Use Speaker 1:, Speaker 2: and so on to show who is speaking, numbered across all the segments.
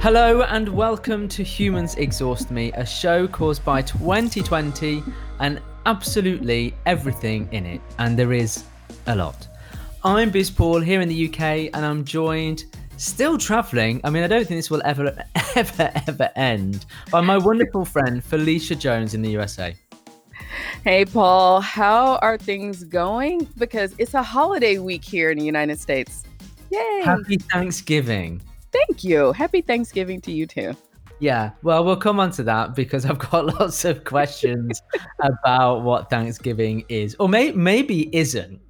Speaker 1: Hello and welcome to Humans Exhaust Me, a show caused by 2020 and absolutely everything in it, and there is a lot. I'm Biz Paul here in the UK, and I'm joined, still travelling. I mean, I don't think this will ever, ever, ever end. By my wonderful friend Felicia Jones in the USA.
Speaker 2: Hey, Paul, how are things going? Because it's a holiday week here in the United States. Yay!
Speaker 1: Happy Thanksgiving.
Speaker 2: Thank you. Happy Thanksgiving to you too.
Speaker 1: Yeah, well, we'll come on to that because I've got lots of questions about what Thanksgiving is, or may- maybe isn't.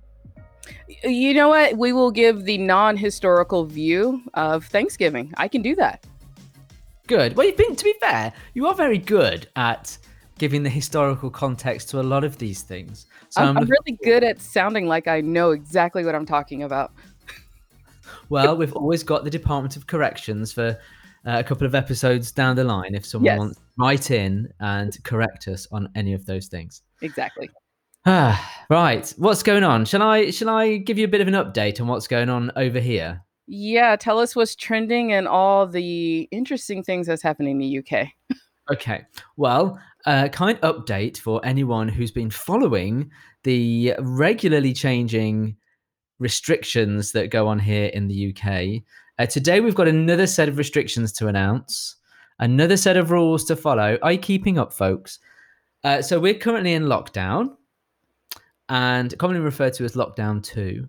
Speaker 2: You know what? We will give the non historical view of Thanksgiving. I can do that.
Speaker 1: Good. Well, you've been, to be fair, you are very good at giving the historical context to a lot of these things.
Speaker 2: So I'm, I'm, I'm really good at sounding like I know exactly what I'm talking about.
Speaker 1: Well, we've always got the Department of Corrections for uh, a couple of episodes down the line if someone yes. wants to write in and correct us on any of those things.
Speaker 2: Exactly.
Speaker 1: Ah, right. What's going on? Shall I shall I give you a bit of an update on what's going on over here?
Speaker 2: Yeah, tell us what's trending and all the interesting things that's happening in the UK.
Speaker 1: okay. Well, a uh, kind update for anyone who's been following the regularly changing restrictions that go on here in the UK. Uh, today, we've got another set of restrictions to announce, another set of rules to follow. Are you keeping up, folks? Uh, so, we're currently in lockdown and commonly referred to as lockdown two.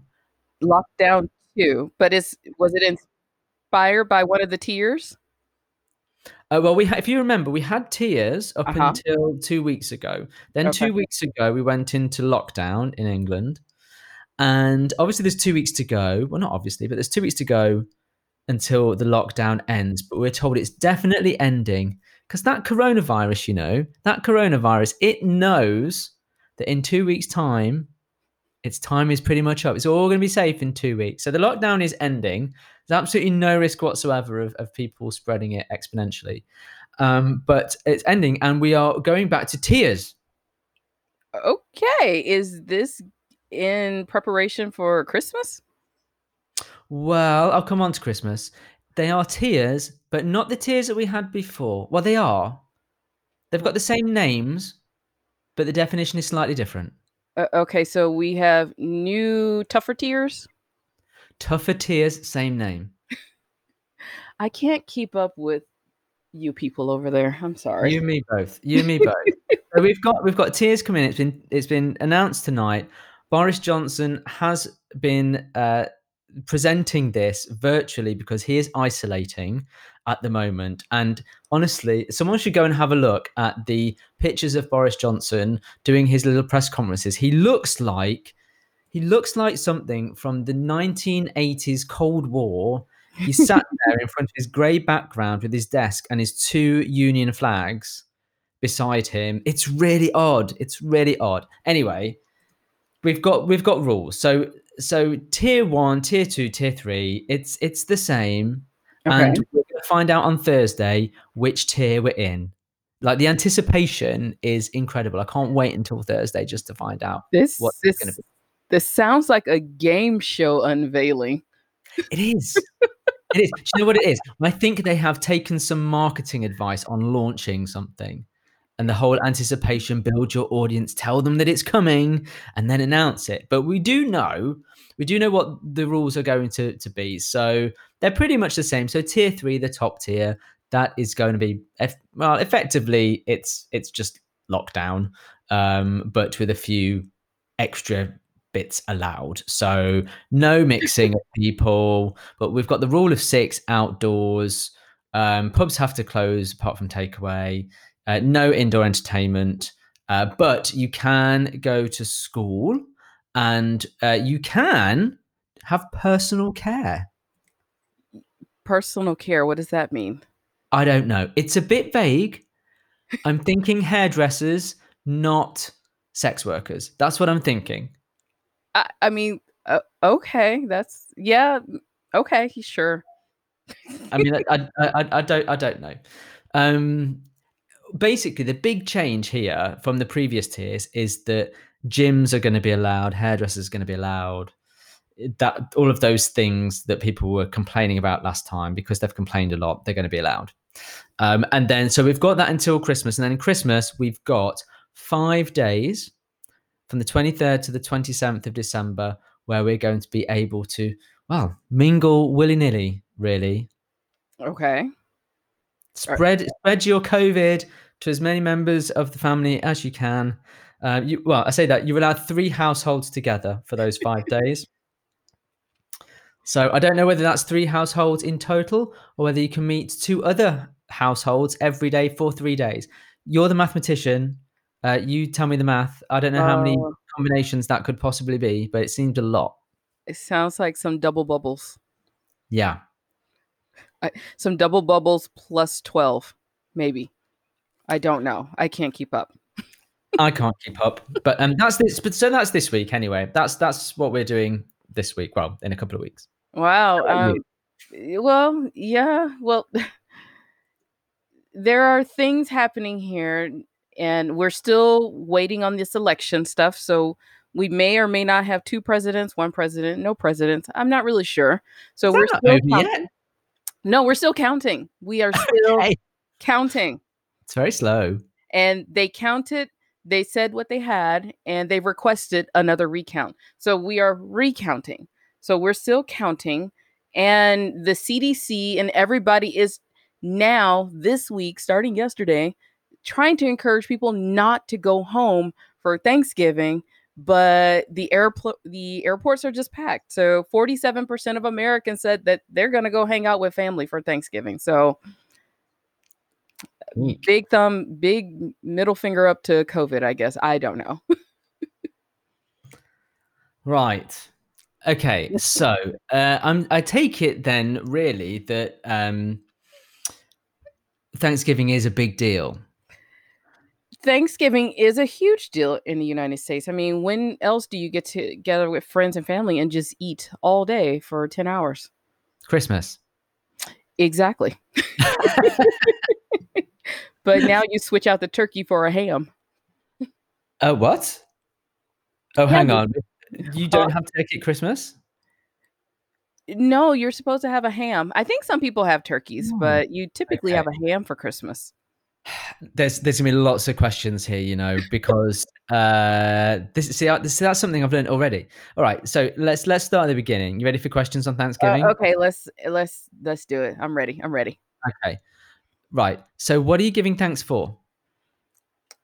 Speaker 2: Lockdown two, but is was it inspired by one of the tiers?
Speaker 1: Uh, well, we ha- if you remember, we had tiers up uh-huh. until two weeks ago. Then okay. two weeks ago, we went into lockdown in England. And obviously, there's two weeks to go. Well, not obviously, but there's two weeks to go until the lockdown ends. But we're told it's definitely ending because that coronavirus, you know, that coronavirus, it knows that in two weeks' time, its time is pretty much up. It's all going to be safe in two weeks. So the lockdown is ending. There's absolutely no risk whatsoever of, of people spreading it exponentially. Um, but it's ending, and we are going back to tiers.
Speaker 2: Okay. Is this in preparation for Christmas?
Speaker 1: Well, I'll come on to Christmas. They are tiers, but not the tiers that we had before. Well, they are. They've got the same names, but the definition is slightly different.
Speaker 2: Uh, okay, so we have new tougher tiers.
Speaker 1: Tougher tiers, same name.
Speaker 2: I can't keep up with you people over there. I'm sorry.
Speaker 1: You and me both. You and me both. so we've got we've got tiers coming. It's been it's been announced tonight. Boris Johnson has been uh, presenting this virtually because he is isolating at the moment. And honestly, someone should go and have a look at the pictures of Boris Johnson doing his little press conferences. He looks like he looks like something from the 1980s Cold War. He sat there in front of his grey background with his desk and his two Union flags beside him. It's really odd. It's really odd. Anyway, we've got we've got rules. So so tier one, tier two, tier three, it's it's the same. Okay. And we're gonna find out on Thursday which tier we're in. Like the anticipation is incredible. I can't wait until Thursday just to find out
Speaker 2: this what this, is gonna be. This sounds like a game show unveiling.
Speaker 1: It is. it is. Do you know what it is? I think they have taken some marketing advice on launching something and the whole anticipation build your audience tell them that it's coming and then announce it. But we do know we do know what the rules are going to, to be. So they're pretty much the same. So tier three the top tier that is going to be well effectively it's it's just lockdown um, but with a few extra bits allowed. So no mixing of people but we've got the rule of six outdoors. Um, pubs have to close apart from takeaway uh, no indoor entertainment, uh, but you can go to school and uh, you can have personal care.
Speaker 2: Personal care, what does that mean?
Speaker 1: I don't know. It's a bit vague. I'm thinking hairdressers, not sex workers. That's what I'm thinking.
Speaker 2: I, I mean, uh, okay, that's yeah, okay, sure.
Speaker 1: I mean, I, I, I, I, don't, I don't know. Um, basically the big change here from the previous tiers is that gyms are going to be allowed, hairdressers are going to be allowed. that all of those things that people were complaining about last time because they've complained a lot they're going to be allowed um, and then so we've got that until christmas and then in christmas we've got five days from the 23rd to the 27th of december where we're going to be able to well mingle willy-nilly really
Speaker 2: Okay.
Speaker 1: Spread spread your covid to as many members of the family as you can. Uh, you, well i say that you're allowed three households together for those five days. So i don't know whether that's three households in total or whether you can meet two other households every day for three days. You're the mathematician. Uh, you tell me the math. I don't know how many
Speaker 2: Uh,
Speaker 1: combinations that could possibly be but it seemed a lot.
Speaker 2: It sounds like some double bubbles.
Speaker 1: yeah
Speaker 2: Some double bubbles plus 12, maybe. I don't know. I can't keep up.
Speaker 1: I can't keep up, but um, that's this. But so that's this week anyway. That's that's what we're doing this week. Well, in a couple of weeks.
Speaker 2: Wow. Um, well, yeah. Well, there are things happening here, and we're still waiting on this election stuff. So we may or may not have two presidents, one president, no presidents. I'm not really sure. So we're still
Speaker 1: over yet?
Speaker 2: No, we're still counting. We are still
Speaker 1: Okay.
Speaker 2: counting.
Speaker 1: It's very slow.
Speaker 2: and they counted they said what they had and they requested another recount so we are recounting so we're still counting and the cdc and everybody is now this week starting yesterday trying to encourage people not to go home for thanksgiving but the airport the airports are just packed so 47% of americans said that they're going to go hang out with family for thanksgiving so big thumb, big middle finger up to COVID, I guess. I don't know.
Speaker 1: Right. Okay. So uh, I'm. I take it then, really, that um, Thanksgiving is a big deal.
Speaker 2: Thanksgiving is a huge deal in the United States. I mean, when else do you get together with friends and family and just eat all day for 10 hours?
Speaker 1: Christmas.
Speaker 2: Exactly. but now you switch out the turkey for a ham.
Speaker 1: Oh, what? Oh,
Speaker 2: Yeah,
Speaker 1: hang on. You don't have turkey at Christmas?
Speaker 2: No, you're supposed to have a ham. I think some people have turkeys,
Speaker 1: Hmm,
Speaker 2: but you typically
Speaker 1: okay.
Speaker 2: have a ham for Christmas.
Speaker 1: There's there's gonna be lots of questions here, you know, because uh, this see, I- this that's something I've learned already. All right, so let's let's start at the beginning. You ready for questions on
Speaker 2: Uh,
Speaker 1: Thanksgiving?
Speaker 2: okay, let's let's let's do it. I'm ready. I'm ready.
Speaker 1: Okay, right. So, what are you giving thanks for?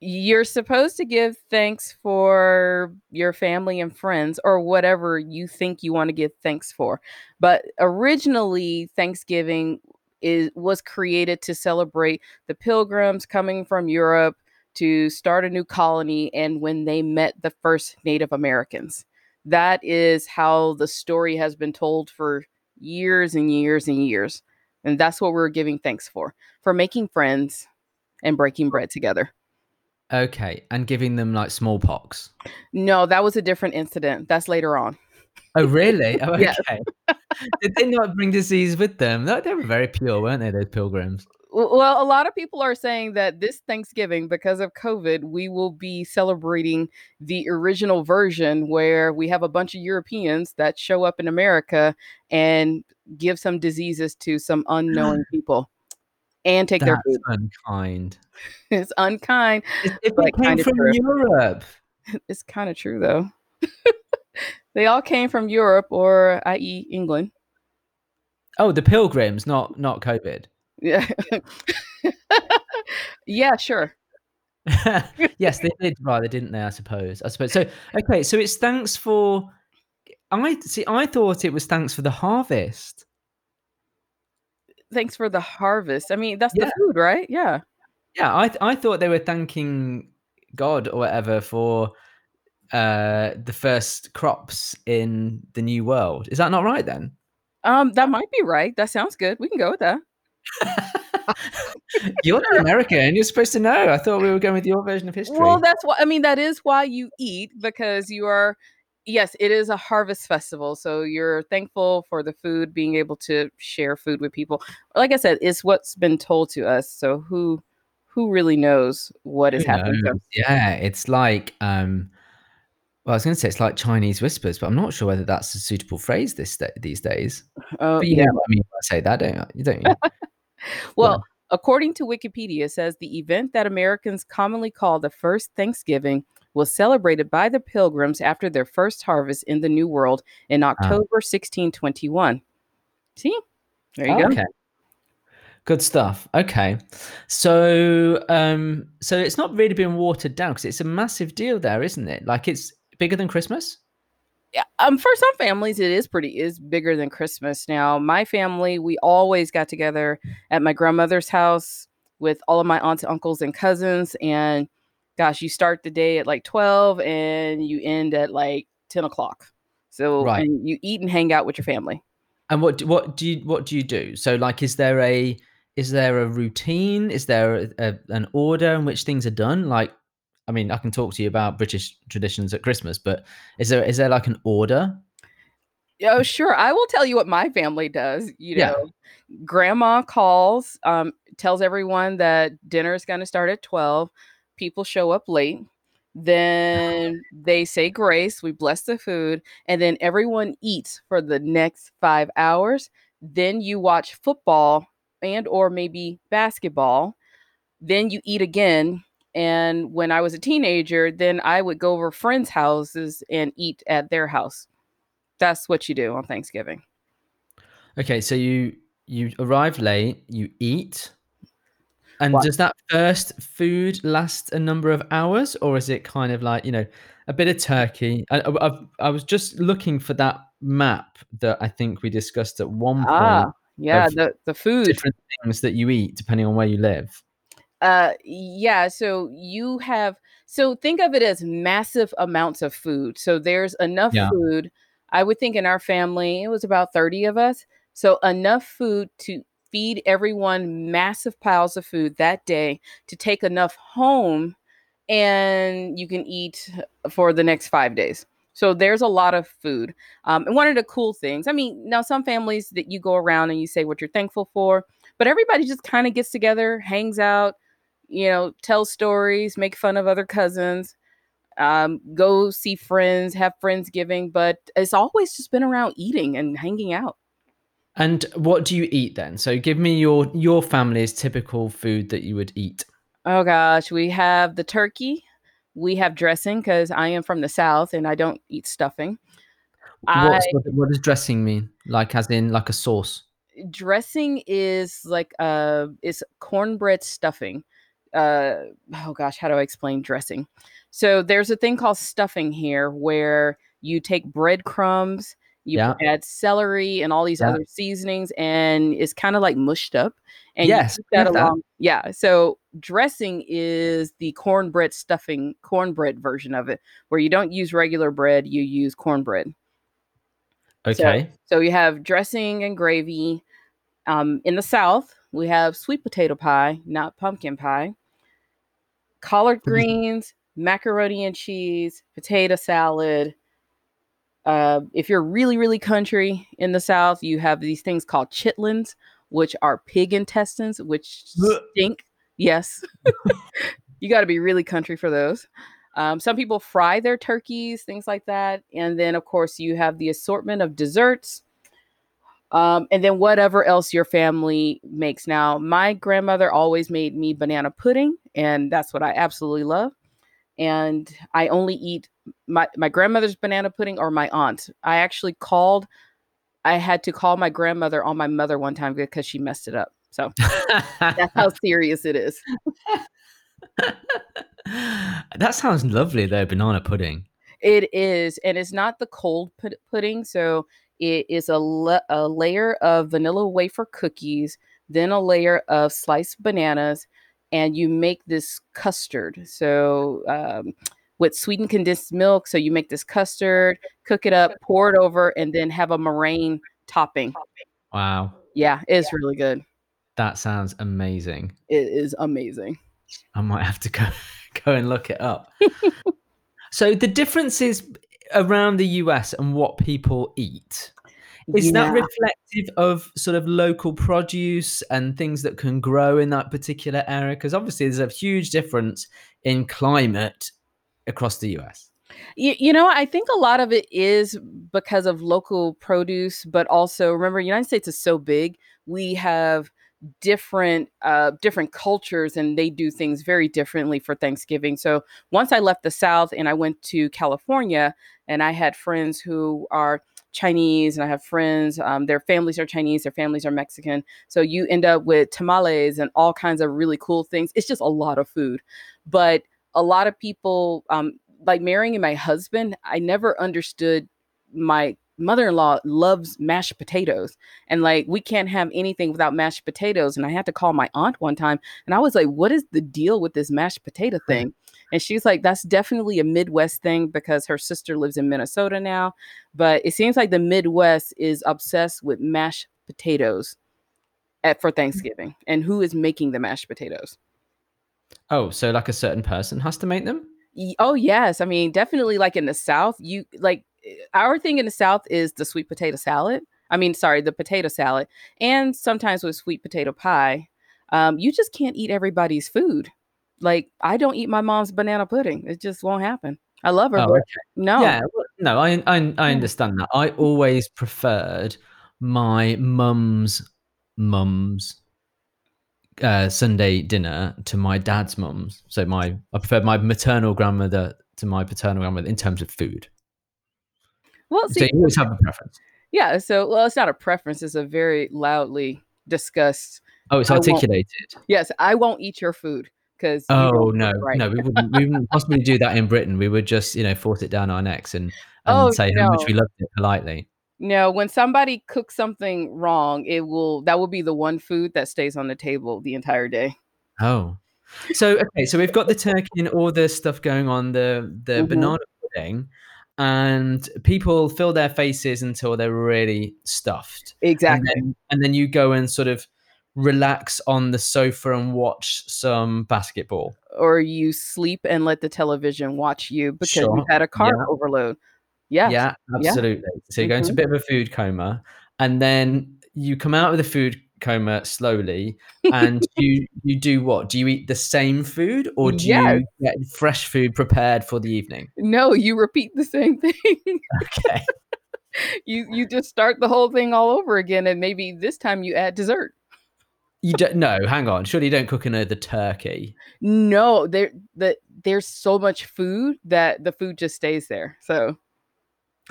Speaker 2: you're supposed to give thanks for your family and friends or whatever you think you want to give thanks for but originally thanksgiving is was created to celebrate the pilgrims coming from europe to start a new colony and when they met the first native americans that is how the story has been told for years and years and years and that's what we're giving thanks for for making friends and breaking bread together
Speaker 1: Okay, and giving them like smallpox.
Speaker 2: No, that was a different incident. That's later on.
Speaker 1: Oh, really? Oh, okay. Did they not bring disease with them? No, they were very pure, weren't they? Those pilgrims.
Speaker 2: Well, a lot of people are saying that this Thanksgiving, because of COVID, we will be celebrating the original version where we have a bunch of Europeans that show up in America and give some diseases to some unknown people and take their
Speaker 1: That's
Speaker 2: food.
Speaker 1: unkind.
Speaker 2: It's unkind.
Speaker 1: If came from
Speaker 2: true.
Speaker 1: Europe,
Speaker 2: It's kind of true, though. they all came from Europe or, i.e., England.
Speaker 1: oh, the pilgrims, not not COVID.
Speaker 2: Yeah. yeah, sure.
Speaker 1: yes, they did rather, didn't they? I suppose. I suppose. So, okay, so it's thanks for. I see. I thought it was thanks for the harvest.
Speaker 2: Thanks for the harvest. I mean, that's
Speaker 1: Yeah.
Speaker 2: the food, right? Yeah.
Speaker 1: Yeah, I th- I thought they were thanking God or whatever for uh the first crops in the new world. Is that not right then?
Speaker 2: Um, that might be right. That sounds good. We can go with that.
Speaker 1: You're not American. And You're supposed to know. I thought we were going with your version of history.
Speaker 2: Well, that's why I mean that is why you eat because you are yes, it is a harvest festival. So you're thankful for the food, being able to share food with people. Like I said, it's what's been told to us. So who who really knows what is
Speaker 1: Who
Speaker 2: happening?
Speaker 1: Yeah, it's like um Well, I was going to say it's like Chinese whispers, but I'm not sure whether that's a suitable phrase this these days.
Speaker 2: Oh,
Speaker 1: But you
Speaker 2: yeah.
Speaker 1: know what I mean I say that, don't you? Don't you?
Speaker 2: Well, according to Wikipedia, it says the event that Americans commonly call the first Thanksgiving was celebrated by the Pilgrims after their first harvest in the New World in October 1621. See? There you go.
Speaker 1: Okay. Good stuff. Okay. So um so it's not really been watered down because it's a massive deal there, isn't it? Like it's bigger than Christmas?
Speaker 2: Yeah, um, for some families, it is pretty is bigger than Christmas. Now, my family, we always got together at my grandmother's house with all of my aunts, uncles, and cousins. And gosh, you start the day at like twelve and you end at like ten o'clock. So,
Speaker 1: Right.
Speaker 2: and you eat and hang out with your family.
Speaker 1: And what do- what do you what do you do? So like is there a is there a routine? Is there a, a, an order in which things are done? Like I mean, I can talk to you about British traditions at Christmas, but is there is there like an order?
Speaker 2: Oh, sure. I will tell you what my family does. You
Speaker 1: Yeah.
Speaker 2: know, grandma calls, um, tells everyone that dinner is going to start at 12. People show up late. Then they say grace. We bless the food. And then everyone eats for the next five hours. Then you watch football and or maybe basketball. Then you eat again. And when I was a teenager, then I would go over friends' houses and eat at their house. That's what you do on Thanksgiving.
Speaker 1: Okay, so you you arrive late, you eat, and
Speaker 2: What?
Speaker 1: does that first food last a number of hours, or is it kind of like you know a bit of turkey? I, I, I've- I was just looking for that map that I think we discussed at one point.
Speaker 2: Ah, yeah, the the food.
Speaker 1: different things that you eat depending on where you live.
Speaker 2: Uh, yeah. So you have. So think of it as massive amounts of food. So there's enough
Speaker 1: Yeah.
Speaker 2: food. I would think in our family it was about thirty of us. So enough food to feed everyone massive piles of food that day to take enough home, and you can eat for the next five days. So there's a lot of food. Um, and one of the cool things, I mean, now some families that you go around and you say what you're thankful for, but everybody just kind of gets together, hangs out, you know, tell stories, make fun of other cousins, um, go see friends, have friends giving, But it's always just been around eating and hanging out.
Speaker 1: And what do you eat then? So give me your your family's typical food that you would eat.
Speaker 2: Oh gosh, we have the turkey. We have dressing because I am from the South and I don't eat stuffing. I,
Speaker 1: what, what does dressing mean? Like as in like a sauce?
Speaker 2: dressing is like uh is cornbread stuffing uh oh gosh how do i explain dressing so there's a thing called stuffing here where you take breadcrumbs you
Speaker 1: Yeah.
Speaker 2: add celery and all these
Speaker 1: Yeah.
Speaker 2: other seasonings and it's kind of like mushed up and
Speaker 1: Yes,
Speaker 2: you that
Speaker 1: I've that.
Speaker 2: along yeah so dressing is the cornbread stuffing cornbread version of it where you don't use regular bread you use cornbread
Speaker 1: Okay.
Speaker 2: so you have dressing and gravy. Um, in the South, we have sweet potato pie, not pumpkin pie. Collard greens, macaroni and cheese, potato salad. Uh, if you're really, really country in the South, you have these things called chitlins, which are pig intestines, which stink. Yes. you got to be really country for those. Um, some people fry their turkeys, things like that. And then, of course, you have the assortment of desserts. Um, and then whatever else your family makes. Now, my grandmother always made me banana pudding, and that's what I absolutely love. And I only eat my, my grandmother's banana pudding or my aunt. I actually called, I had to call my grandmother on my mother one time because she messed it up. So that's how serious it is.
Speaker 1: that sounds lovely though, banana pudding.
Speaker 2: It is, and it's not the cold pud- pudding. So it is a, la- a layer of vanilla wafer cookies, then a layer of sliced bananas, and you make this custard. So um, with sweetened condensed milk. So you make this custard, cook it up, pour it over, and then have a meringue topping.
Speaker 1: Wow.
Speaker 2: Yeah, it's really good.
Speaker 1: That sounds amazing.
Speaker 2: It is amazing.
Speaker 1: I might have to go go and look it up. so the differences around the US and what people eat is that reflective of sort of local produce and things that can grow in that particular area? Because obviously there's a huge difference in climate across the US.
Speaker 2: You, you know, I think a lot of it is because of local produce, but also remember, United States is so big. We have different uh different cultures and they do things very differently for Thanksgiving. So once I left the South and I went to California and I had friends who are Chinese and I have friends, um, their families are Chinese, their families are Mexican. So you end up with tamales and all kinds of really cool things. It's just a lot of food. But a lot of people, um, like marrying my husband, I never understood my mother-in-law loves mashed potatoes and like we can't have anything without mashed potatoes and i had to call my aunt one time and i was like what is the deal with this mashed potato thing? And she's like that's definitely a midwest thing because her sister lives in minnesota now but it seems like the midwest is obsessed with mashed potatoes at, for mm. thanksgiving and who is making the mashed potatoes?
Speaker 1: Oh, so like a certain person has to make them?
Speaker 2: Oh yes, I mean definitely like in the South, you like our thing in the South is the sweet potato salad. I mean, sorry, the potato salad, and sometimes with sweet potato pie. Um, you just can't eat everybody's food. Like I don't eat my mom's banana pudding. It just won't happen. I love her,
Speaker 1: Oh, okay.
Speaker 2: no.
Speaker 1: Yeah, no, I I I understand that. I always preferred my mum's mum's uh, Sunday dinner to my dad's mum's. So my I preferred my maternal grandmother to my paternal grandmother in terms of food.
Speaker 2: Well,
Speaker 1: So
Speaker 2: see,
Speaker 1: you always have a preference.
Speaker 2: yeah. So, well, it's not a preference. It's a very loudly discussed.
Speaker 1: Oh, it's
Speaker 2: I
Speaker 1: articulated.
Speaker 2: Yes, I won't eat your food because.
Speaker 1: Oh no,
Speaker 2: right.
Speaker 1: no, we wouldn't. We wouldn't possibly do that in Britain. We would just, you know, force it down our necks and and
Speaker 2: Oh,
Speaker 1: say how much we loved it politely.
Speaker 2: No, when somebody cooks something wrong, it will that will be the one food that stays on the table the entire day.
Speaker 1: Oh, so okay, so we've got the turkey and all the stuff going on, the the
Speaker 2: Mhm.
Speaker 1: banana pudding, and people fill their faces until they're really stuffed, and
Speaker 2: Exactly.
Speaker 1: then and then you go and sort of relax on the sofa and watch some basketball.
Speaker 2: Or you sleep and let the television watch you because
Speaker 1: Sure,
Speaker 2: you've had a carb
Speaker 1: yeah.
Speaker 2: overload.
Speaker 1: Yeah,
Speaker 2: Yeah.
Speaker 1: absolutely. So you go into a
Speaker 2: Mhm.
Speaker 1: bit of a food coma, and then you come out of the food coma slowly, and you you do what? Do you eat the same food, or do
Speaker 2: Yes.
Speaker 1: you get fresh food prepared for the evening?
Speaker 2: No, you repeat the same thing.
Speaker 1: Okay.
Speaker 2: you you just start the whole thing all over again and maybe this time you add dessert.
Speaker 1: You don't no, hang on. Surely you don't cook another turkey.
Speaker 2: No, there the there's so much food that the food just stays there. So,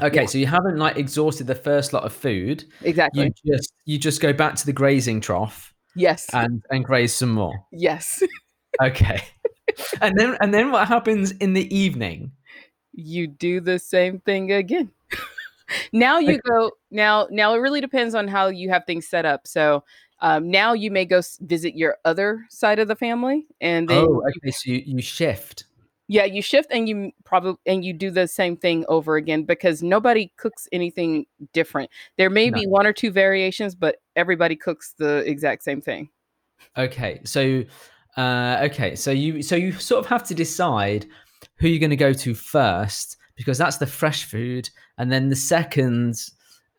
Speaker 1: Okay,
Speaker 2: Yeah.
Speaker 1: so you haven't like exhausted the first lot of food.
Speaker 2: exactly.
Speaker 1: You just you just go back to the grazing trough
Speaker 2: yes.
Speaker 1: and and graze some more.
Speaker 2: yes.
Speaker 1: Okay. and then and then what happens in the evening?
Speaker 2: you do the same thing again. now you
Speaker 1: Okay.
Speaker 2: go now now it really depends on how you have things set up. So um, now you may go visit your other side of the family and then
Speaker 1: Oh,
Speaker 2: you-
Speaker 1: okay, so you, you shift.
Speaker 2: Yeah you shift and you probably and you do the same thing over again because nobody cooks anything different. There may
Speaker 1: No.
Speaker 2: be one or two variations, but everybody cooks the exact same thing.
Speaker 1: Okay, so uh, okay, so you so you sort of have to decide who you're going to go to first because that's the fresh food, and then the second,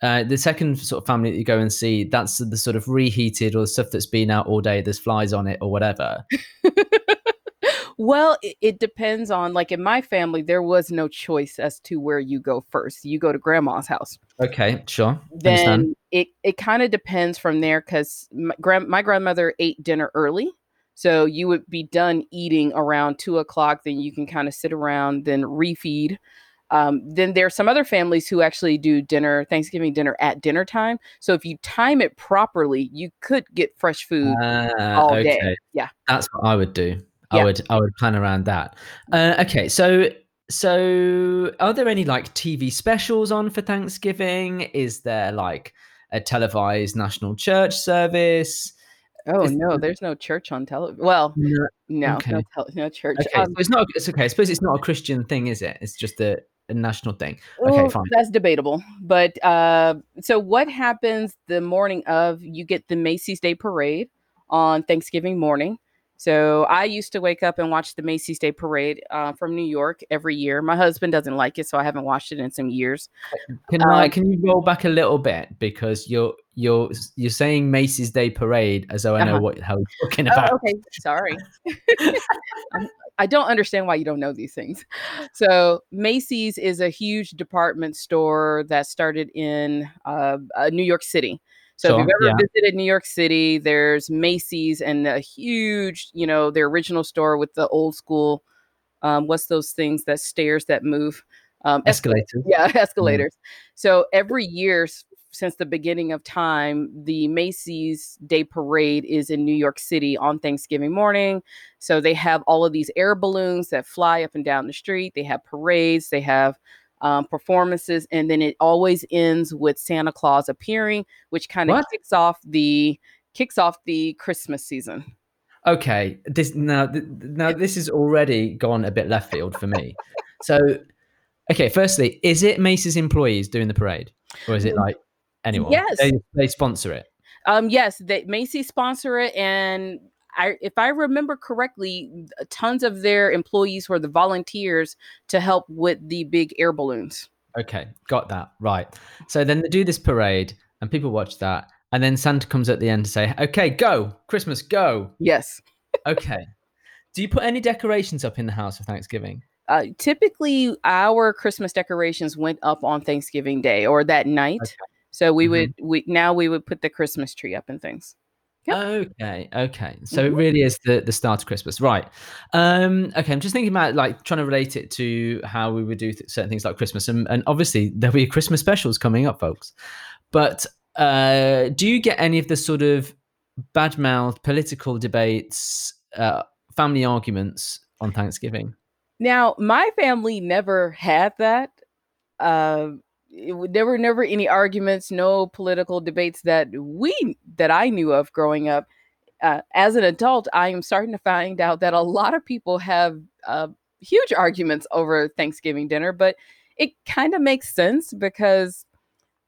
Speaker 1: uh, the second sort of family that you go and see, that's the sort of reheated or the stuff that's been out all day. There's flies on it or whatever.
Speaker 2: Well, it, it depends on like in my family, there was no choice as to where you go first. You go to grandma's house.
Speaker 1: Okay, sure, understand.
Speaker 2: then it it kind of depends from there because my, grand, my grandmother ate dinner early so you would be done eating around two o'clock then you can kind of sit around then refeed um, then there are some other families who actually do dinner thanksgiving dinner at dinner time so if you time it properly you could get fresh food
Speaker 1: Ah,
Speaker 2: all
Speaker 1: okay.
Speaker 2: day yeah
Speaker 1: That's what I would do. I
Speaker 2: Yeah.
Speaker 1: would I would plan around that. Uh, okay, so so are there any like TV specials on for Thanksgiving? Is there like a televised national church service?
Speaker 2: oh
Speaker 1: Is-
Speaker 2: no there's no church on television well
Speaker 1: No.
Speaker 2: no
Speaker 1: Okay.
Speaker 2: no, tel- no church
Speaker 1: Okay,
Speaker 2: Um,
Speaker 1: so it's not. It's okay. I suppose it's not a Christian thing, is it? It's just a, a national thing. Okay,
Speaker 2: Well,
Speaker 1: fine.
Speaker 2: That's debatable. But uh, so what happens the morning of you get the Macy's Day Parade on Thanksgiving morning. So I used to wake up and watch the Macy's Day Parade uh, from New York every year. My husband doesn't like it, so I haven't watched it in some years.
Speaker 1: Can I?
Speaker 2: um,
Speaker 1: Can you roll back a little bit because you're you're you're saying Macy's Day Parade as though I know
Speaker 2: Uh-huh.
Speaker 1: what how you're talking
Speaker 2: Oh,
Speaker 1: about.
Speaker 2: okay. Sorry. I don't understand why you don't know these things. So Macy's is a huge department store that started in uh, uh, New York City. So if you've ever
Speaker 1: yeah.
Speaker 2: visited New York City, there's Macy's and a huge, you know, their original store with the old school. Um, what's those things that stairs that move? Um,
Speaker 1: Escalators.
Speaker 2: yeah, escalators. So every year since the beginning of time, the Macy's Day Parade is in New York City on Thanksgiving morning. So they have all of these air balloons that fly up and down the street. They have parades, they have um, performances, and then it always ends with Santa Claus appearing, which kind of kicks off the kicks off the Christmas season.
Speaker 1: Okay, this now th- now this is already gone a bit left field for me. So, okay, firstly, is it Macy's employees doing the parade, or is it like anyone?
Speaker 2: yes.
Speaker 1: they, they sponsor it.
Speaker 2: Um, yes, they Macy sponsor it, and I, if I remember correctly, tons of their employees were the volunteers to help with the big air balloons.
Speaker 1: Okay, got that right. So then they do this parade, and people watch that, and then Santa comes at the end to say, "Okay, go, Christmas, go."
Speaker 2: Yes.
Speaker 1: Okay. Do you put any decorations up in the house for Thanksgiving?
Speaker 2: Uh, typically, our Christmas decorations went up on Thanksgiving Day or that night.
Speaker 1: Okay.
Speaker 2: So we
Speaker 1: Mhm.
Speaker 2: would we now we would put the Christmas tree up and things. Yep.
Speaker 1: Okay, okay. So it
Speaker 2: Mhm.
Speaker 1: really is the the start of Christmas, right? Um, okay, I'm just thinking about like trying to relate it to how we would do th- certain things like Christmas, and, and obviously there'll be Christmas specials coming up, folks. But uh, do you get any of the sort of bad mouth political debates, uh, family arguments on Thanksgiving?
Speaker 2: Now, my family never had that. Um, it there were never any arguments, no political debates that we that I knew of growing up. Uh, as an adult, I am starting to find out that a lot of people have uh, huge arguments over Thanksgiving dinner, but it kind of makes sense because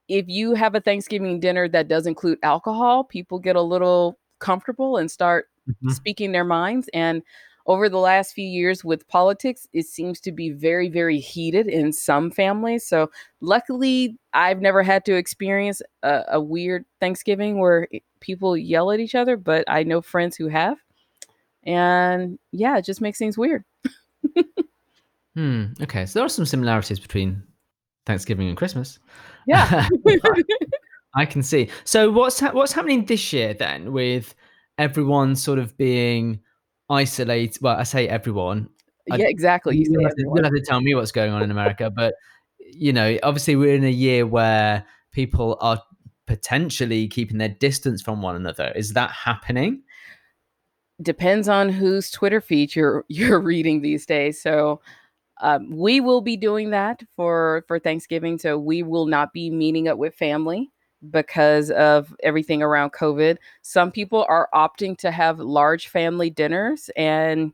Speaker 2: if you have a Thanksgiving dinner that does include alcohol, people get a little comfortable and start
Speaker 1: Mhm.
Speaker 2: speaking their minds. And over the last few years with politics, it seems to be very, very heated in some families. So, luckily, I've never had to experience a, a weird Thanksgiving where people yell at each other, but I know friends who have. And yeah, it just makes things weird.
Speaker 1: Hmm. Okay, so there are some similarities between Thanksgiving and Christmas.
Speaker 2: Yeah.
Speaker 1: I can see. So what's ha- what's happening this year then with everyone sort of being isolated? Well, I say everyone. I-
Speaker 2: yeah, exactly. You
Speaker 1: You'll have, to, you'll have to tell me what's going on in America, but you know, obviously we're in a year where people are potentially keeping their distance from one another. Is that happening?
Speaker 2: depends on whose Twitter feed you're you're reading these days. So um, we will be doing that for for Thanksgiving. So we will not be meeting up with family because of everything around COVID. Some people are opting to have large family dinners, and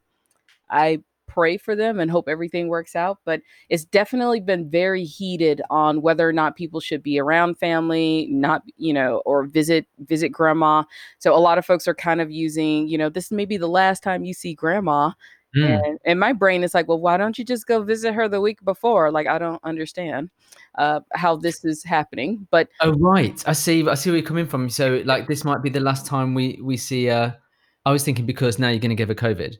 Speaker 2: I pray for them and hope everything works out. But it's definitely been very heated on whether or not people should be around family, not you know, or visit visit grandma. So a lot of folks are kind of using, you know, this may be the last time you see grandma.
Speaker 1: Hmm.
Speaker 2: And, and my brain is like, well, why don't you just go visit her the week before? Like, I don't understand uh, how this is happening. But
Speaker 1: Oh right, I see. I see where you're coming from. So like this might be the last time we we see. Uh, I was thinking because now you're going to give her COVID,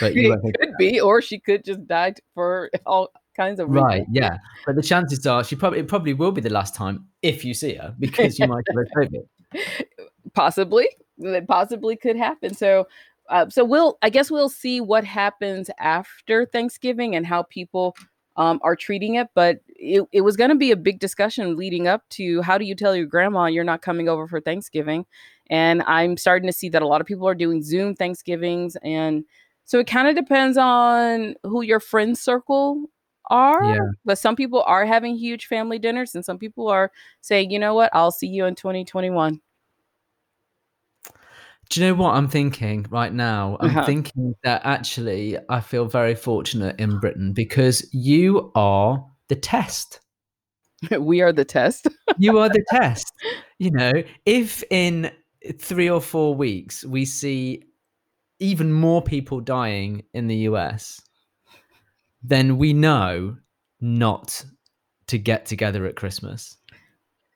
Speaker 1: but you
Speaker 2: it could be, or she could just die for all kinds of reasons.
Speaker 1: Right, yeah. But the chances are she probably it probably will be the last time if you see her because you might give her COVID.
Speaker 2: possibly that possibly could happen so uh, so we'll i guess we'll see what happens after thanksgiving and how people um, are treating it but it, it was going to be a big discussion leading up to how do you tell your grandma you're not coming over for thanksgiving? And i'm starting to see that a lot of people are doing zoom thanksgivings and so it kind of depends on who your friend circle are
Speaker 1: Yeah.
Speaker 2: but some people are having huge family dinners and some people are saying you know what? I'll see you in 2021
Speaker 1: Do you know what I'm thinking right now? I'm
Speaker 2: Uh-huh.
Speaker 1: thinking that actually I feel very fortunate in Britain because you are the test.
Speaker 2: we are the test.
Speaker 1: You are the test. You know, if in three or four weeks we see even more people dying in the US, then we know not to get together at Christmas.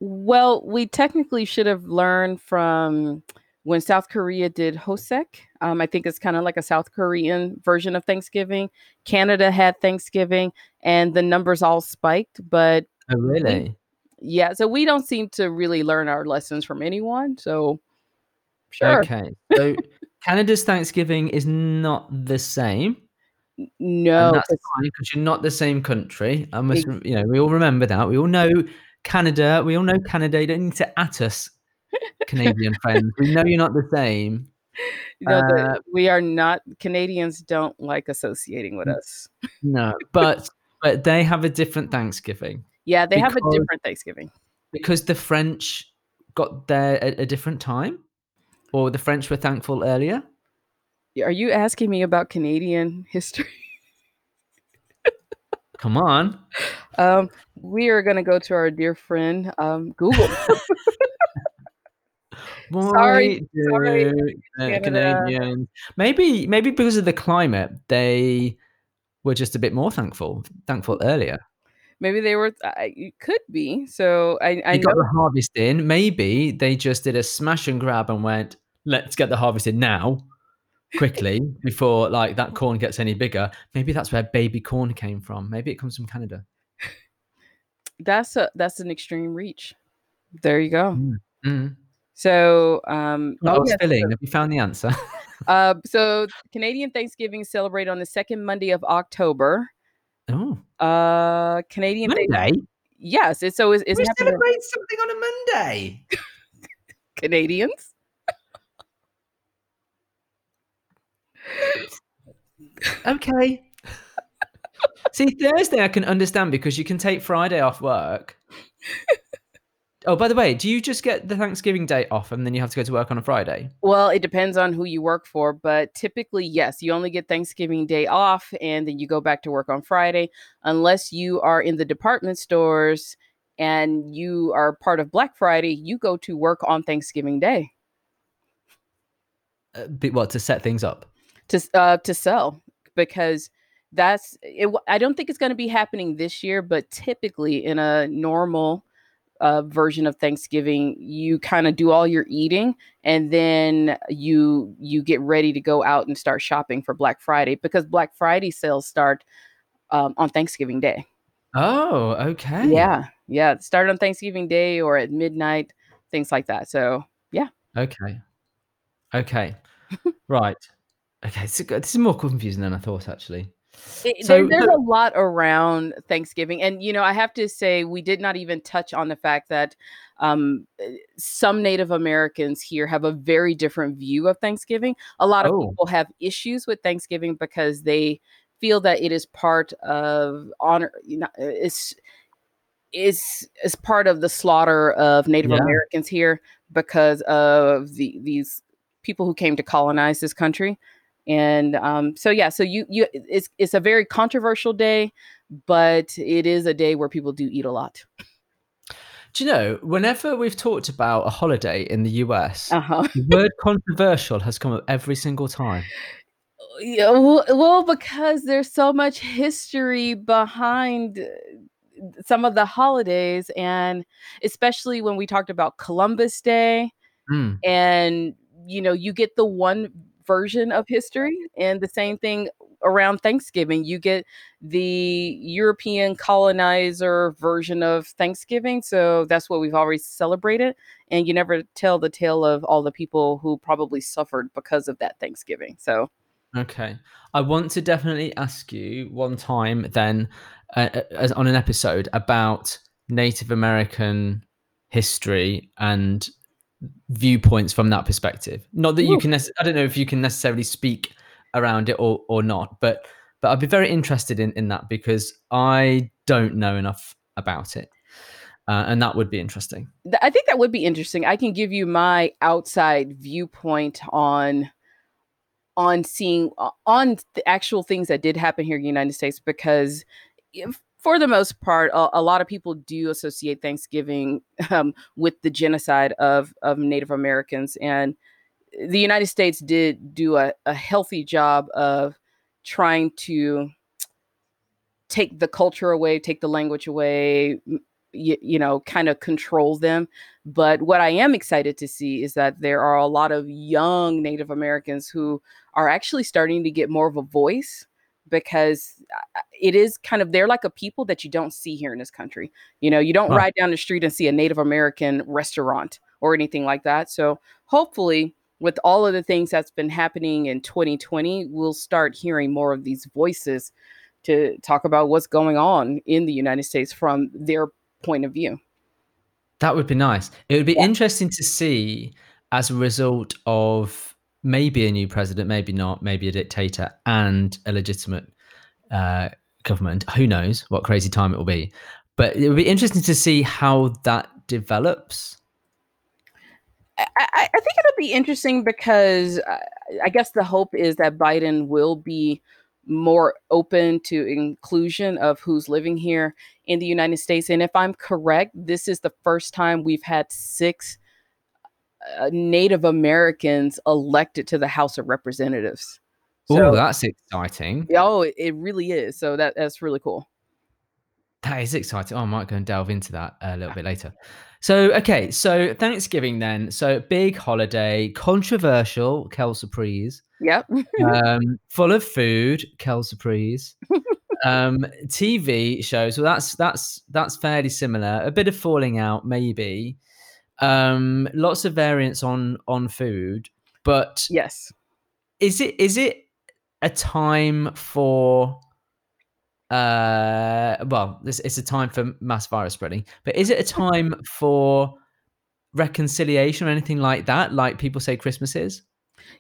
Speaker 2: Well, we technically should have learned from when South Korea did Chuseok. Um, I think it's kind of like a South Korean version of Thanksgiving. Canada had Thanksgiving, and the numbers all spiked. But
Speaker 1: oh, really?
Speaker 2: Yeah. So we don't seem to really learn our lessons from anyone. So sure.
Speaker 1: Okay. So Canada's Thanksgiving is not the same.
Speaker 2: No,
Speaker 1: and that's fine because you're not the same country. I must, you know, we all remember that. We all know Canada. We all know Canada. You don't need to at us, Canadian friends. We know you're not the same.
Speaker 2: No, uh, we are not. Canadians don't like associating with us.
Speaker 1: No, but but they have a different Thanksgiving.
Speaker 2: Yeah, they because, have a different Thanksgiving
Speaker 1: because the French got there at a different time, or the French were thankful earlier.
Speaker 2: Are you asking me about Canadian history?
Speaker 1: Come on.
Speaker 2: Um, we are going to go to our dear friend um, Google.
Speaker 1: sorry, sorry Canadians. Maybe, maybe because of the climate, they were just a bit more thankful, thankful earlier.
Speaker 2: Maybe they were. Uh, it could be. So I, I
Speaker 1: they got the harvest in. Maybe they just did a smash and grab and went, "Let's get the harvest in now." quickly before like that corn gets any bigger. Maybe that's where baby corn came from. Maybe it comes from Canada.
Speaker 2: That's a that's an extreme reach. There you go.
Speaker 1: Mm. Mm.
Speaker 2: So, um,
Speaker 1: oh, oh yes, filling. Have you found the answer?
Speaker 2: uh, so Canadian Thanksgiving is celebrated on the second Monday of October.
Speaker 1: Oh,
Speaker 2: uh, Canadian
Speaker 1: Monday. Day-
Speaker 2: yes, it's so it's, it's
Speaker 1: we celebrate something on a Monday.
Speaker 2: Canadians.
Speaker 1: okay. See, Thursday I can understand because you can take Friday off work. Oh, by the way, do you just get the Thanksgiving day off and then you have to go to work on a Friday?
Speaker 2: Well, it depends on who you work for, but typically, yes, you only get Thanksgiving day off and then you go back to work on Friday, unless you are in the department stores and you are part of Black Friday, you go to work on Thanksgiving Day.
Speaker 1: Uh, what to set things up?
Speaker 2: to uh, to sell because that's it, I don't think it's going to be happening this year, but typically in a normal uh, version of Thanksgiving, you kind of do all your eating and then you you get ready to go out and start shopping for Black Friday because Black Friday sales start um, on Thanksgiving Day.
Speaker 1: Oh, okay.
Speaker 2: Yeah, yeah. Start on Thanksgiving Day or at midnight, things like that. So yeah.
Speaker 1: Okay. Okay. right. Okay, so this is more confusing than I thought, actually.
Speaker 2: It, so, there's a lot around Thanksgiving, and you know, I have to say, we did not even touch on the fact that um, eh, some Native Americans here have a very different view of Thanksgiving. A lot of oh. people have issues with Thanksgiving because they feel that it is part of honor. You know, eh, it's is is part of the slaughter of Native yeah. Americans here because of the these people who came to colonize this country and um, so yeah so you you it's it's a very controversial day but it is a day where people do eat a lot
Speaker 1: do you know whenever we've talked about a holiday in the us uh-huh. the word controversial has come up every single time
Speaker 2: yeah, well because there's so much history behind uh, some of the holidays and especially when we talked about columbus day mm. and you know you get the one version of history. And the same thing around Thanksgiving. You get the European colonizer version of Thanksgiving. So that's what we've always celebrated. And you never tell the tale of all the people who probably suffered because of that Thanksgiving. So.
Speaker 1: Okay. I want to definitely ask you one time then uh, uh as on an episode about Native American history and viewpoints from that perspective. Not that you can. Nec- I don't know if you can necessarily speak around it or or not, but but I'd be very interested in in that because I don't know enough about it. Uh, and that would be interesting.
Speaker 2: I think that would be interesting. I can give you my outside viewpoint on on seeing on the actual things that did happen here in the United States because if, for the most part, a, a, lot of people do associate Thanksgiving um, with the genocide of of Native Americans, and the United States did do a, a healthy job of trying to take the culture away, take the language away, you, you know, kind of control them. But what I am excited to see is that there are a lot of young Native Americans who are actually starting to get more of a voice because uh, it is kind of they're like a people that you don't see here in this country. You know, you don't huh. ride down the street and see a Native American restaurant or anything like that. So hopefully with all of the things that's been happening in 2020, we'll start hearing more of these voices to talk about what's going on in the United States from their point of view.
Speaker 1: That would be nice. It would be yeah. interesting to see as a result of maybe a new president, maybe not, maybe a dictator and a legitimate uh, government. Who knows what crazy time it will be? But it would be interesting to see how that develops.
Speaker 2: I, I think it'll be interesting because uh, I guess the hope is that Biden will be more open to inclusion of who's living here in the United States. And if I'm correct, this is the first time we've had six Native Americans elected to the House of Representatives.
Speaker 1: So, oh, that's exciting.
Speaker 2: Oh, it, it really is. So that that's really cool.
Speaker 1: That is exciting. Oh, I might go and delve into that a little bit later. So, okay, so Thanksgiving then. So, big holiday, controversial, Kel Surprise.
Speaker 2: Yep.
Speaker 1: um, full of food, Kel Surprise. um, TV shows. Well, that's that's that's fairly similar. A bit of falling out, maybe. Um, lots of variants on on food, but
Speaker 2: yes,
Speaker 1: is it is it a time for uh, well, it's, it's a time for mass virus spreading, but is it a time for reconciliation or anything like that? Like people say Christmas is?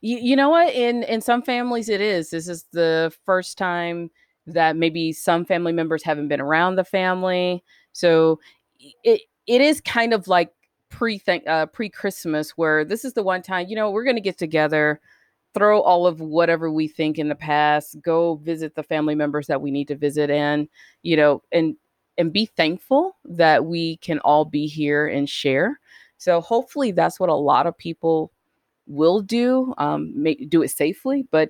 Speaker 2: You, you know what? In in some families, it is. This is the first time that maybe some family members haven't been around the family, so it it is kind of like pre uh, pre Christmas, where this is the one time you know we're to get together throw all of whatever we think in the past go visit the family members that we need to visit and you know and and be thankful that we can all be here and share. So hopefully that's what a lot of people will do um make do it safely but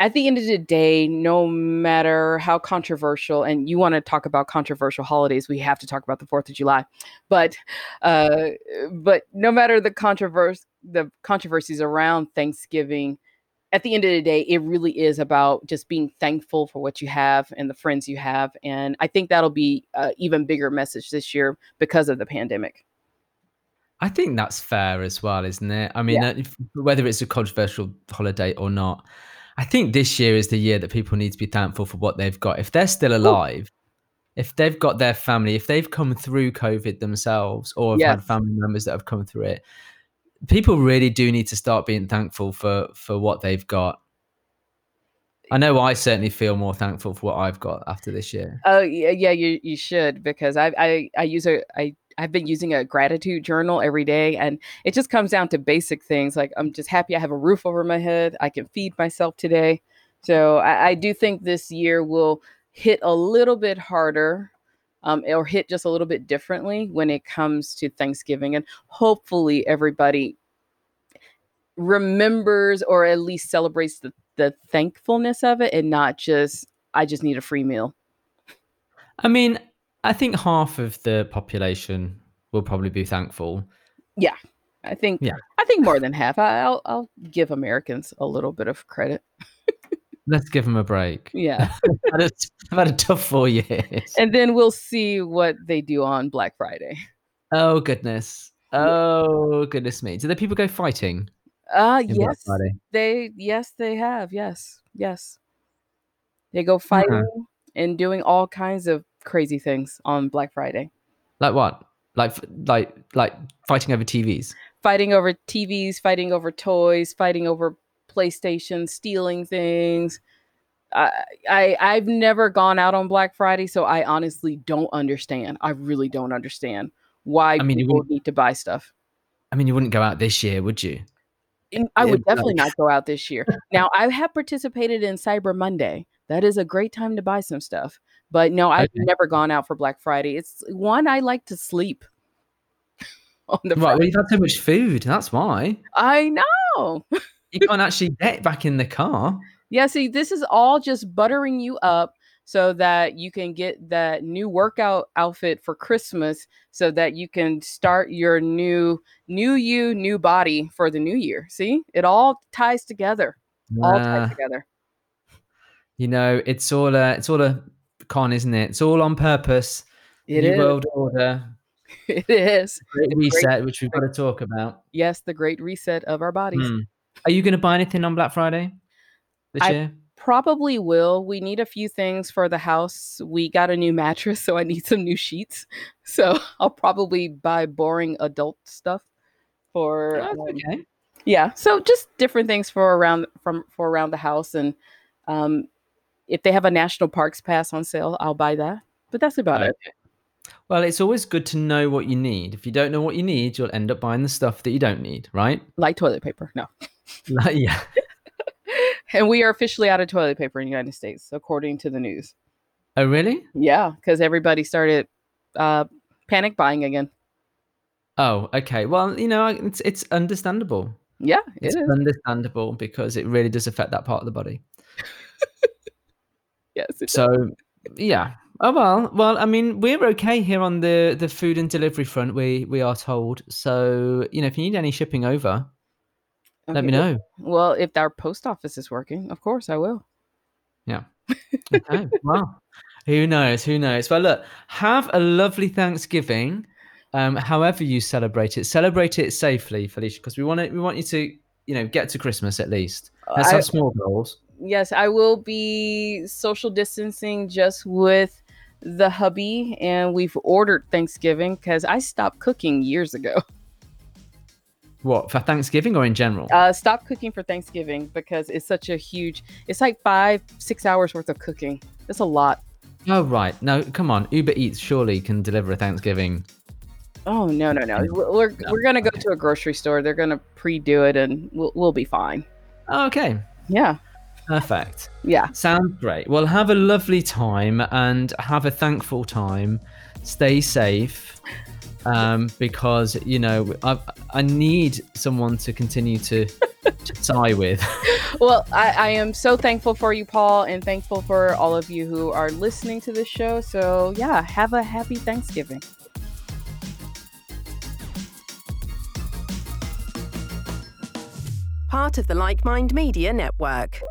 Speaker 2: at the end of the day, no matter how controversial, and you want to talk about controversial holidays, we have to talk about the Fourth of July. But, uh, but no matter the controversy, the controversies around Thanksgiving, at the end of the day, it really is about just being thankful for what you have and the friends you have. And I think that'll be an even bigger message this year because of the pandemic.
Speaker 1: I think that's fair as well, isn't it? I mean, yeah. whether it's a controversial holiday or not, I think this year is the year that people need to be thankful for what they've got. If they're still alive, Ooh. if they've got their family, if they've come through COVID themselves or have yes. had family members that have come through it, people really do need to start being thankful for for what they've got. I know I certainly feel more thankful for what I've got after this year.
Speaker 2: Oh yeah, yeah, you you should because I I I use a I I've been using a gratitude journal every day and it just comes down to basic things like I'm just happy I have a roof over my head, I can feed myself today. So I, I do think this year will hit a little bit harder um, or hit just a little bit differently when it comes to Thanksgiving. And hopefully, everybody remembers or at least celebrates the, the thankfulness of it and not just, I just need a free meal.
Speaker 1: I mean, I think half of the population will probably be thankful.
Speaker 2: Yeah. I think yeah. I think more than half. I'll I'll give Americans a little bit of credit.
Speaker 1: Let's give them a break.
Speaker 2: Yeah.
Speaker 1: I've, had a, I've had a tough four years.
Speaker 2: And then we'll see what they do on Black Friday.
Speaker 1: Oh, goodness. Oh, goodness me. Do the people go fighting?
Speaker 2: Uh, yes. They, yes, they have. Yes. Yes. They go uh-huh. fighting uh-huh. and doing all kinds of crazy things on Black Friday.
Speaker 1: Like what? Like, like, like fighting over TVs?
Speaker 2: Fighting over TVs, fighting over toys, fighting over PlayStation, stealing things. I, I I've never gone out on Black Friday, so I honestly don't understand. I really don't understand why I mean, people need to buy stuff.
Speaker 1: I mean, you wouldn't go out this year, would you?
Speaker 2: I would definitely not go out this year. Now, I have participated in Cyber Monday. That is a great time to buy some stuff. But no, I've okay. never gone out for Black Friday. It's one I like to sleep.
Speaker 1: on the right, well, you've had too much food. That's why.
Speaker 2: I know.
Speaker 1: you can't actually get back in the car.
Speaker 2: Yeah, see, this is all just buttering you up so that you can get that new workout outfit for Christmas so that you can start your new new you, new body for the new year. See? It all ties together. All ties
Speaker 1: Uh,
Speaker 2: together.
Speaker 1: you know, it's all a it's all a con, isn't it? It's all on purpose.
Speaker 2: It
Speaker 1: New
Speaker 2: is.
Speaker 1: world order,
Speaker 2: It is.
Speaker 1: great
Speaker 2: The great-
Speaker 1: reset, which we've got to talk about.
Speaker 2: Yes, the great reset of our bodies.
Speaker 1: Hmm. Are you going to buy anything on Black Friday this
Speaker 2: I-
Speaker 1: year?
Speaker 2: Probably will. We need a few things for the house. We got a new mattress, so I need some new sheets. So I'll probably buy boring adult stuff for
Speaker 1: Oh,
Speaker 2: um,
Speaker 1: okay.
Speaker 2: yeah. So just different things for around from for around the house, and um, if they have a national parks pass on sale, I'll buy that. But that's about it.
Speaker 1: Well, it's always good to know what you need. If you don't know what you need, you'll end up buying the stuff that you don't need, right?
Speaker 2: Like toilet paper, no.
Speaker 1: Like, yeah.
Speaker 2: And we are officially out of toilet paper in the United States, according to the news.
Speaker 1: Oh, really?
Speaker 2: Yeah, because everybody started uh, panic buying again.
Speaker 1: Oh, okay. Well, you know, it's it's understandable.
Speaker 2: Yeah,
Speaker 1: It's
Speaker 2: it is.
Speaker 1: understandable because it really does affect that part of the body.
Speaker 2: Yes. it
Speaker 1: So, yeah. Oh well. Well, I mean, we're okay here on the the food and delivery front. We we are told. So, you know, if you need any shipping over,
Speaker 2: does.
Speaker 1: let me know.
Speaker 2: Well, if our post office is working, of course I will. Yeah.
Speaker 1: Okay. well, who knows? Who knows? Well, look, have a lovely Thanksgiving. Um, however you celebrate it, celebrate it safely, Felicia, because we want to. We want you to, you know, get to Christmas at least. Let's
Speaker 2: I-
Speaker 1: have small goals.
Speaker 2: yes, I will be social distancing just with the hubby, and we've ordered Thanksgiving because I stopped cooking years ago.
Speaker 1: What for Thanksgiving or in general?
Speaker 2: Uh, stopped cooking for Thanksgiving because it's such a huge. It's like five, six hours worth of cooking. That's a lot.
Speaker 1: oh right, no, come on. Uber Eats surely can deliver a Thanksgiving.
Speaker 2: Oh no, no, no. We're we're,
Speaker 1: No,
Speaker 2: we're gonna go to a grocery store. They're gonna pre-do it, and we'll we'll be fine.
Speaker 1: Okay,
Speaker 2: Yeah,
Speaker 1: perfect.
Speaker 2: yeah.
Speaker 1: Sounds great. Well, have a lovely time and have a thankful time. Stay safe, um, because you know I I need someone to continue to to sigh with.
Speaker 2: Well, I, I am so thankful for you, Paul, and thankful for all of you who are listening to this show. So yeah, have a happy Thanksgiving.
Speaker 3: Part of the Like Mind Media Network.